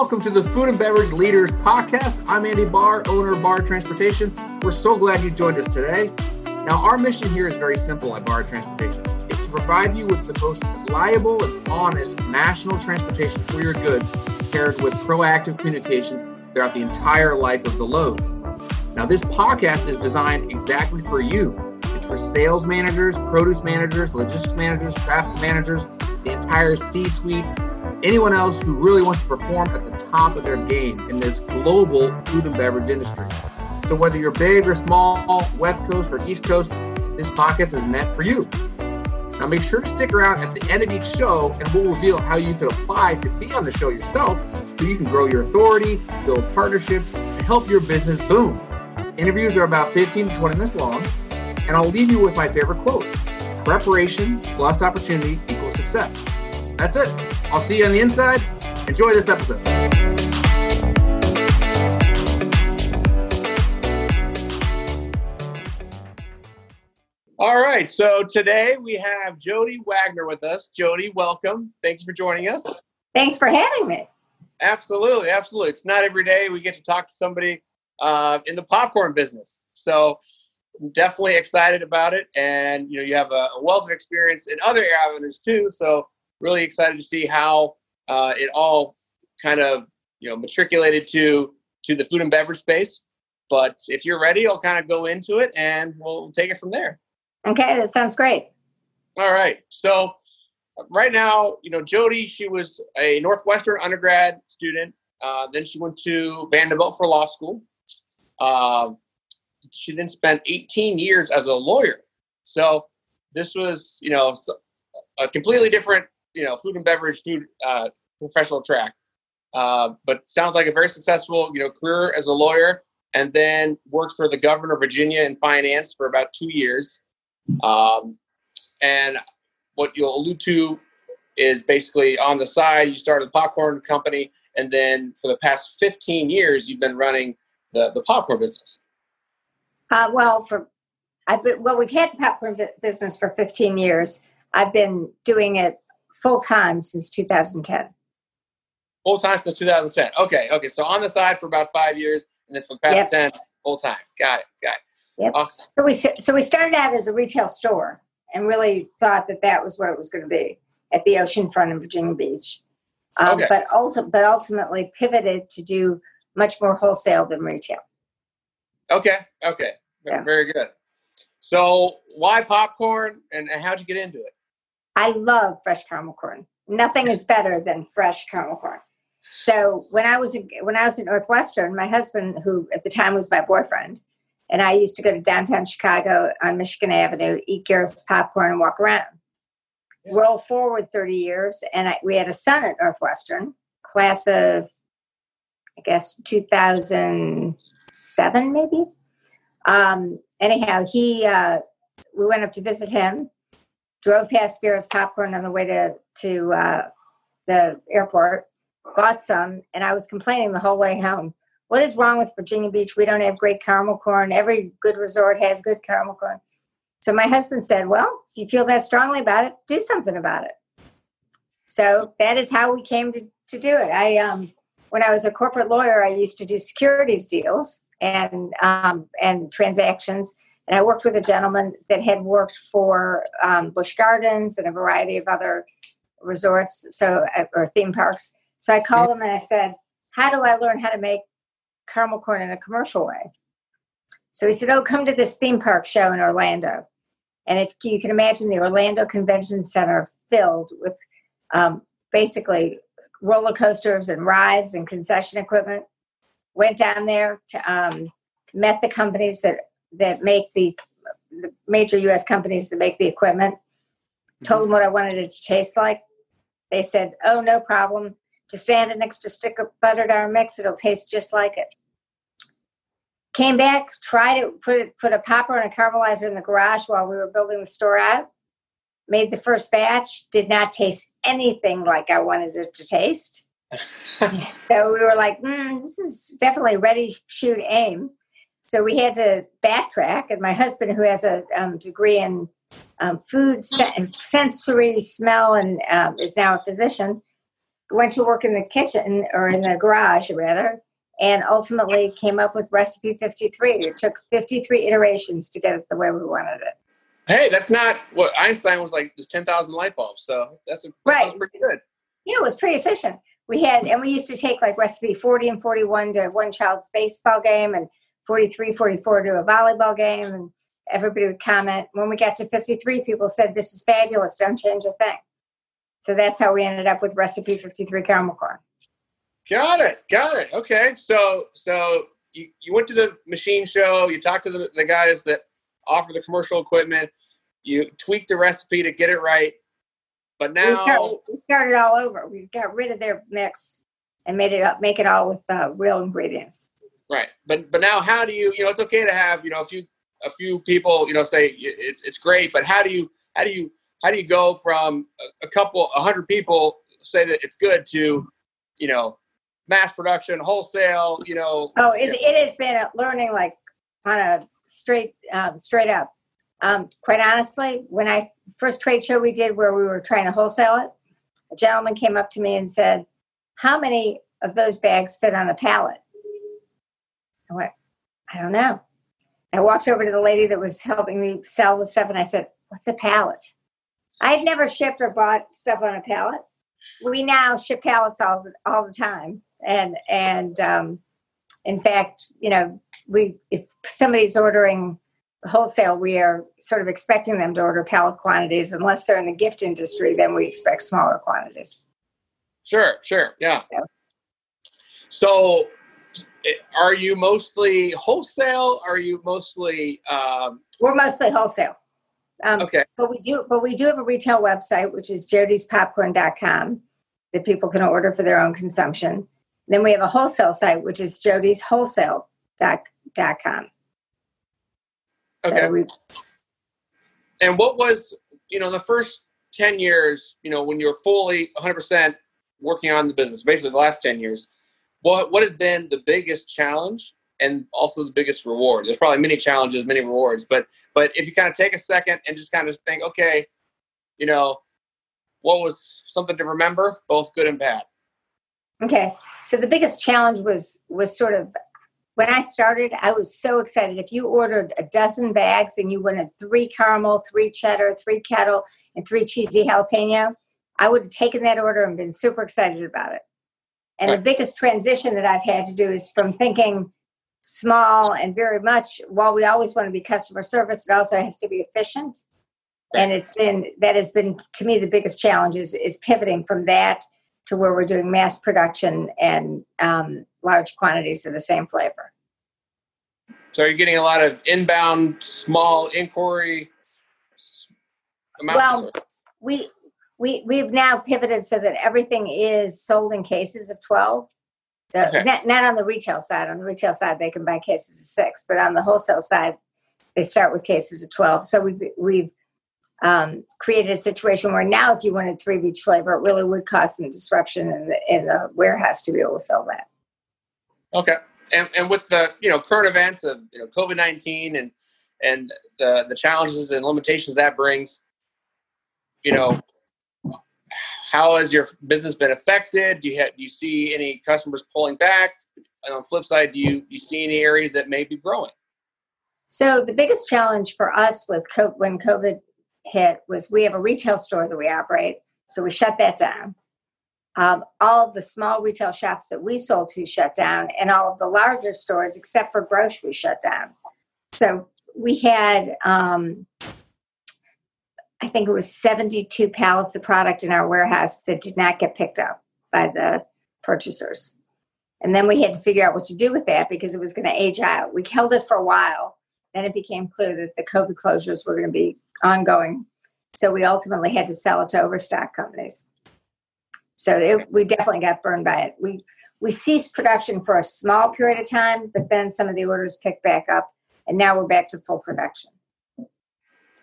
welcome to the Food and Beverage Leaders Podcast. I'm Andy Bahr, owner of Bahr Transportation. We're so glad you joined us today. Now, our mission here is very simple at Bahr Transportation. It's to provide you with the most reliable and honest national transportation for your goods, paired with proactive communication throughout the entire life of the load. Now, this podcast is designed exactly for you. It's for sales managers, produce managers, logistics managers, traffic managers, the entire C suite, anyone else who really wants to perform at the top of their game in this global food and beverage industry. So, whether you're big or small, West Coast or East Coast, this podcast is meant for you. Now, make sure to stick around at the end of each show, and we'll reveal how you can apply to be on the show yourself so you can grow your authority, build partnerships, and help your business boom. Interviews are about 15 to 20 minutes long, and I'll leave you with my favorite quote Preparation plus opportunity equals success. That's it. I'll see you on the inside. Enjoy this episode. All right. So today we have Jody Wagner with us. Jody, welcome. Thank you for joining us. Thanks for having me. Absolutely. Absolutely. It's not every day we get to talk to somebody uh, in the popcorn business. So I'm definitely excited about it. And, you know, you have a, a wealth of experience in other avenues too. So really excited to see how uh, it all kind of, you know, matriculated to, to the food and beverage space. But if you're ready, I'll kind of go into it and we'll take it from there. Okay, that sounds great. All right. So right now, you know, Jody, she was a Northwestern undergrad student. Uh, then she went to Vanderbilt for law school. Uh, she then spent 18 years as a lawyer. So this was, you know, a completely different, you know, food and beverage food uh, professional track. Uh, but sounds like a very successful, you know, career as a lawyer, and then worked for the governor of Virginia in finance for about two years. Um, and what you'll allude to is basically on the side, you started the popcorn company, and then for the past 15 years, you've been running the, the popcorn business. Uh, well, for I've been, well, we've had the popcorn business for 15 years. I've been doing it full time since 2010. Full time since 2010. Okay, okay. So on the side for about five years, and then for the past yep. 10, full time. Got it. Got it. Yep. Awesome. So we so we started out as a retail store and really thought that that was where it was going to be at the ocean front in Virginia Beach. Um, okay. But ulti- but ultimately pivoted to do much more wholesale than retail. Okay. Okay. Yeah. Very good. So why popcorn and, and how'd you get into it? I love fresh caramel corn. Nothing is better than fresh caramel corn. So when I was in, when I was at Northwestern, my husband, who at the time was my boyfriend, and I used to go to downtown Chicago on Michigan Avenue, eat Garrett's popcorn, and walk around. Yeah. Roll forward 30 years, and I, we had a son at Northwestern, class of, I guess, 2007, maybe. Um, anyhow, he uh, we went up to visit him, drove past Garrett's popcorn on the way to to uh, the airport, bought some, and I was complaining the whole way home what is wrong with Virginia Beach? We don't have great caramel corn. Every good resort has good caramel corn. So my husband said, Well, if you feel that strongly about it, do something about it. So that is how we came to, to do it. I um, when I was a corporate lawyer, I used to do securities deals and um, and transactions. And I worked with a gentleman that had worked for um, Busch Gardens and a variety of other resorts, so uh, or theme parks. So I called him and I said, "How do I learn how to make caramel corn in a commercial way. So he said, Oh, come to this theme park show in Orlando. And if you can imagine the Orlando Convention Center filled with um, basically roller coasters and rides and concession equipment, went down there to um, met the companies that that make the, the, major U.S. companies that make the equipment. Mm-hmm. Told them what I wanted it to taste like. They said, "Oh, no problem. Just add an extra stick of butter to our mix. It'll taste just like it." Came back, tried it, put it, put a popper and a caramelizer in the garage while we were building the store out. Made the first batch, did not taste anything like I wanted it to taste. so we were like, mm, this is definitely ready, shoot, aim. So we had to backtrack. And my husband, who has a um, degree in um, food, sensory, smell, and um, is now a physician, went to work in the kitchen or in the garage rather, and ultimately came up with recipe 53. It took 53 iterations to get it the way we wanted it. Hey, that's not what Einstein was like. There's 10,000 light bulbs, so that's a, right. pretty good. Yeah, it was pretty efficient. We had, and we used to take like recipe 40 and 41 to one child's baseball game, and 43, 44 to a volleyball game, and everybody would comment. When we got to 53, people said, This is fabulous, don't change a thing. So that's how we ended up with recipe 53 caramel corn. Got it. Got it. Okay. So, so you, you went to the machine show, you talked to the, the guys that offer the commercial equipment, you tweaked the recipe to get it right. But now we started, we started all over. We got rid of their mix and made it up, make it all with uh, real ingredients. Right. But, but now how do you, you know, it's okay to have, you know, a few, a few people, you know, say it's, it's great, but how do you, how do you, how do you go from a, a couple, a hundred people say that it's good to, you know, mass production, wholesale, you know? Oh, it, it has been a learning like on a straight, um, straight up. Um, quite honestly, when I first trade show we did where we were trying to wholesale it, a gentleman came up to me and said, "How many of those bags fit on a pallet?" I went, "I don't know." I walked over to the lady that was helping me sell the stuff, and I said, "What's a pallet?" I had never shipped or bought stuff on a pallet. We now ship pallets all all the time, and and um, in fact, you know, we if somebody's ordering wholesale, we are sort of expecting them to order pallet quantities. Unless they're in the gift industry, then we expect smaller quantities. Sure, sure, yeah. yeah. So, eh, are you mostly wholesale? Are you mostly? Um... We're mostly wholesale. Um, okay. But we do, but we do have a retail website, which is jodyspopcorn.com, that people can order for their own consumption. Then we have a wholesale site, which is Jody's jody'swholesale.com. Okay. So we, and what was, you know, the first 10 years, you know, when you're fully 100% working on the business, basically the last 10 years, what, what has been the biggest challenge and also the biggest reward? There's probably many challenges, many rewards, but, but if you kind of take a second and just kind of think, okay, you know, what was something to remember, both good and bad? Okay. So the biggest challenge was, was sort of when I started, I was so excited. If you ordered a dozen bags and you wanted three caramel, three cheddar, three kettle, and three cheesy jalapeno, I would have taken that order and been super excited about it. And right. the biggest transition that I've had to do is from thinking small and very much, while we always want to be customer service, it also has to be efficient. Right. And it's been, that has been to me the biggest challenge is, is pivoting from that to where we're doing mass production and um, large quantities of the same flavor. So, are you getting a lot of inbound small inquiry amounts? Well, we we we've now pivoted so that everything is sold in cases of twelve. So okay. not, not on the retail side. On the retail side, they can buy cases of six, but on the wholesale side, they start with cases of twelve. So we've we've um, created a situation where now, if you wanted three of each flavor, it really would cause some disruption in the, in the warehouse to be able to fill that. Okay, and and with the you know current events of you know COVID nineteen and and the the challenges and limitations that brings, you know, how has your business been affected? Do you have, do you see any customers pulling back? And on the flip side, do you you see any areas that may be growing? So the biggest challenge for us with COVID, when COVID hit was we have a retail store that we operate, so we shut that down. Um, all of the small retail shops that we sold to shut down, and all of the larger stores, except for grocery, shut down. So we had, um, I think it was 72 pallets of product in our warehouse that did not get picked up by the purchasers. And then we had to figure out what to do with that because it was going to age out. We held it for a while. Then it became clear that the COVID closures were going to be ongoing. So we ultimately had to sell it to overstock companies. So it, we definitely got burned by it. We we ceased production for a small period of time, but then some of the orders picked back up, and now we're back to full production.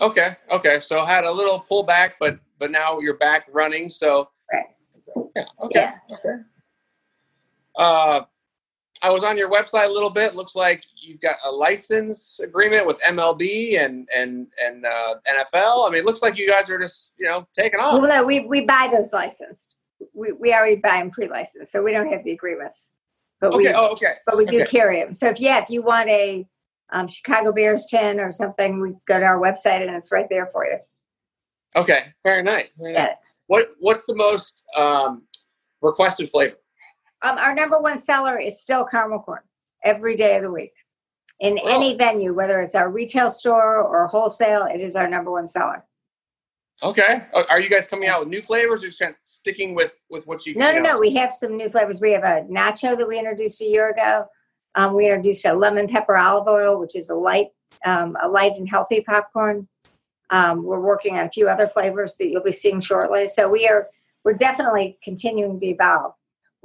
Okay, okay. So had a little pullback, but but now you're back running. So right. Yeah. Okay. Yeah. Okay. Uh, I was on your website a little bit. Looks like you've got a license agreement with MLB and and and uh, NFL. I mean, it looks like you guys are just you know taking off. Well, no, we we buy those licensed. we, we already buy them pre-licensed, so we don't have the agreements. But Okay. we Oh, okay. but we do okay. carry them. So if yeah, if you want a um, Chicago Bears tin or something, we go to our website and it's right there for you. Okay. Very nice. Very nice. Yeah. What What's the most um, requested flavor? Um, our number one seller is still caramel corn every day of the week. In Really? any venue, whether it's our retail store or wholesale, it is our number one seller. Okay. Are are you guys coming out with new flavors or just kind of sticking with with what you? No, you no, know? no. We have some new flavors. We have a nacho that we introduced a year ago. Um, we introduced a lemon pepper olive oil, which is a light, um, a light and healthy popcorn. Um, we're working on a few other flavors that you'll be seeing shortly. So we are we're definitely continuing to evolve.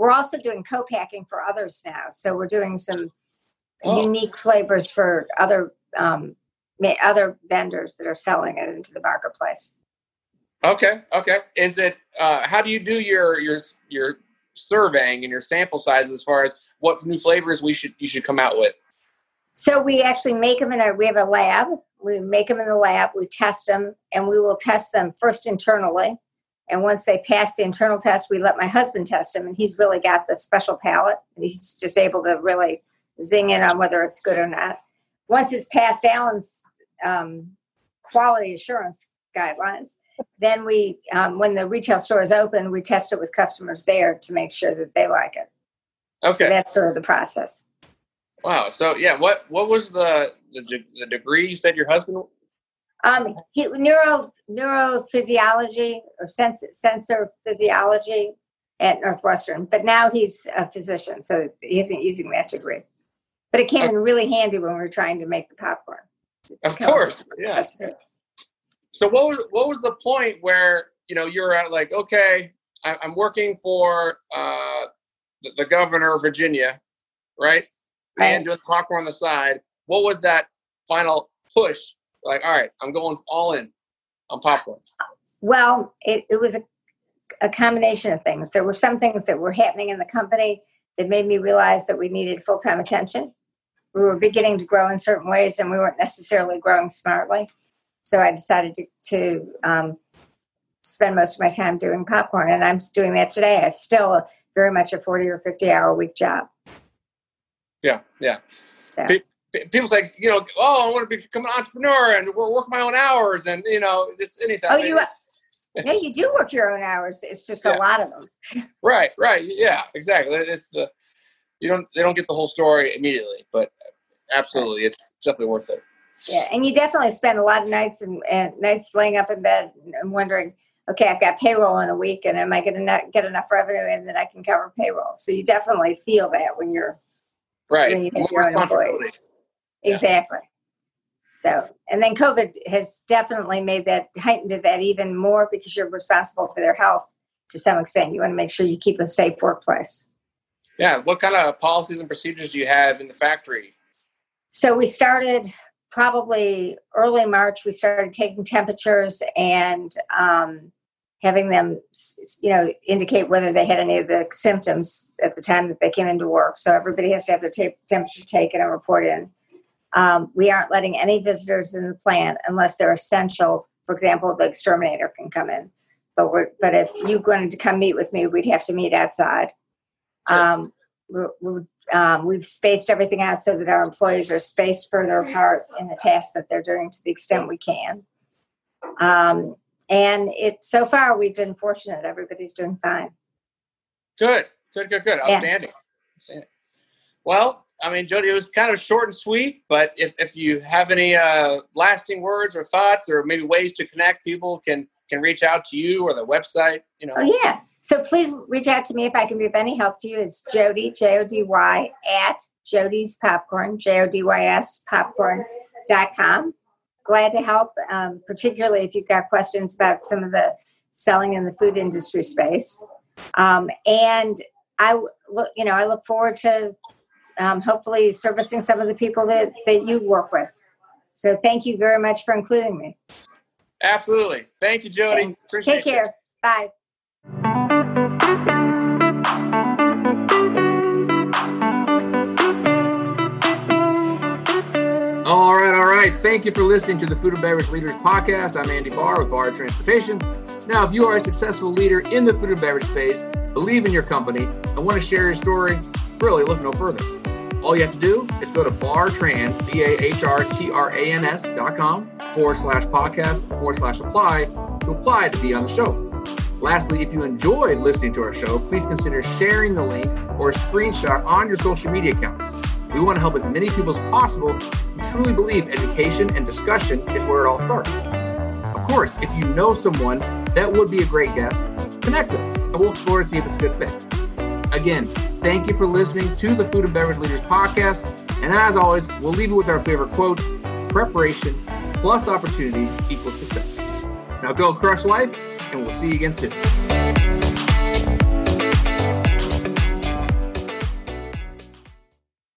We're also doing co-packing for others now. So we're doing some Oh. unique flavors for other um, other vendors that are selling it into the marketplace. Okay. Okay. Is it? Uh, how do you do your your your surveying and your sample size as far as what new flavors we should you should come out with? So we actually make them in a we have a lab. We make them in the lab. We test them, and we will test them first internally. And once they pass the internal test, we let my husband test them, and he's really got the special palate. He's just able to really zing in on whether it's good or not. Once it's passed Alan's um, quality assurance guidelines, then we, um, when the retail store is open, we test it with customers there to make sure that they like it. So Okay. that's sort of the process. Wow. So yeah, what what was the the, the degree you said your husband? Um, he, neuro neurophysiology or sens- sensor physiology at Northwestern, but now he's a physician, so he isn't using that degree. But it came in really handy when we were trying to make the popcorn. Of course. Yeah. Yes. So what was what was the point where you know you're at like okay I, I'm working for uh, the, the governor of Virginia, right? And Right. doing popcorn on the side. What was that final push? Like, all right, I'm going all in on popcorn. Well, it, it was a, a combination of things. There were some things that were happening in the company that made me realize that we needed full time attention. We were beginning to grow in certain ways, and we weren't necessarily growing smartly. So I decided to, to um, spend most of my time doing popcorn, and I'm doing that today. It's still very much a 40 or 50 hour week job. Yeah, yeah. Pe- People say, you know, oh, I want to become an entrepreneur and work my own hours, and you know, just anytime. Oh, you no, you do work your own hours. It's just Yeah. a lot of them. Right, right. Yeah, exactly. It's the you don't they don't get the whole story immediately, but absolutely, it's definitely worth it. Yeah, and you definitely spend a lot of nights and, and nights laying up in bed and wondering, okay, I've got payroll in a week, and am I going to get enough revenue in that I can cover payroll? So you definitely feel that when you're Right, when you more own responsibility. employees. Exactly. So, and then COVID has definitely made that heightened that even more because you're responsible for their health to some extent. You want to make sure you keep a safe workplace. Yeah, what kind of policies and procedures do you have in the factory? So we started probably early March. We started taking temperatures and um, having them, you know, indicate whether they had any of the symptoms at the time that they came into work. So everybody has to have their ta- temperature taken and report in. Um, we aren't letting any visitors in the plant unless they're essential. For example, the exterminator can come in, but we're but if you wanted to come meet with me, we'd have to meet outside. Um, we're, we're um, we've spaced everything out so that our employees are spaced further apart in the tasks that they're doing to the extent we can. Um, and it so far we've been fortunate. Everybody's doing fine. Good, good, good, good. Outstanding. Outstanding. Well, I mean, Jody, it was kind of short and sweet, but if, if you have any uh, lasting words or thoughts or maybe ways to connect, people can can reach out to you or the website, you know. Oh yeah. So please reach out to me if I can be of any help to you. It's Jody J O D Y at Jody's Popcorn J O D Y S Popcorn.com. Glad to help, um, particularly if you've got questions about some of the selling in the food industry space. Um, and I you know, I look forward to um, hopefully servicing some of the people that that you work with. So thank you very much for including me. Absolutely. Thank you, Jody. Thanks. Appreciate Take you. care. Bye. All right, all right. right. Thank you for listening to the Food and Beverage Leaders Podcast. I'm Andy Bahr with Bahr Transportation. Now, if you are a successful leader in the food and beverage space, believe in your company, and want to share your story, really look no further. All you have to do is go to bahrtrans, B-A-H-R-T-R-A-N-S dot com forward slash podcast forward slash apply to apply to be on the show. Lastly, if you enjoyed listening to our show, please consider sharing the link or a screenshot on your social media account. We want to help as many people as possible who truly believe education and discussion is where it all starts. Of course, if you know someone that would be a great guest, connect with us and we'll explore to see if it's a good fit. Again, thank you for listening to the Food and Beverage Leaders Podcast. And as always, we'll leave you with our favorite quote preparation plus opportunity equals success. Now go crush life, and we'll see you again soon.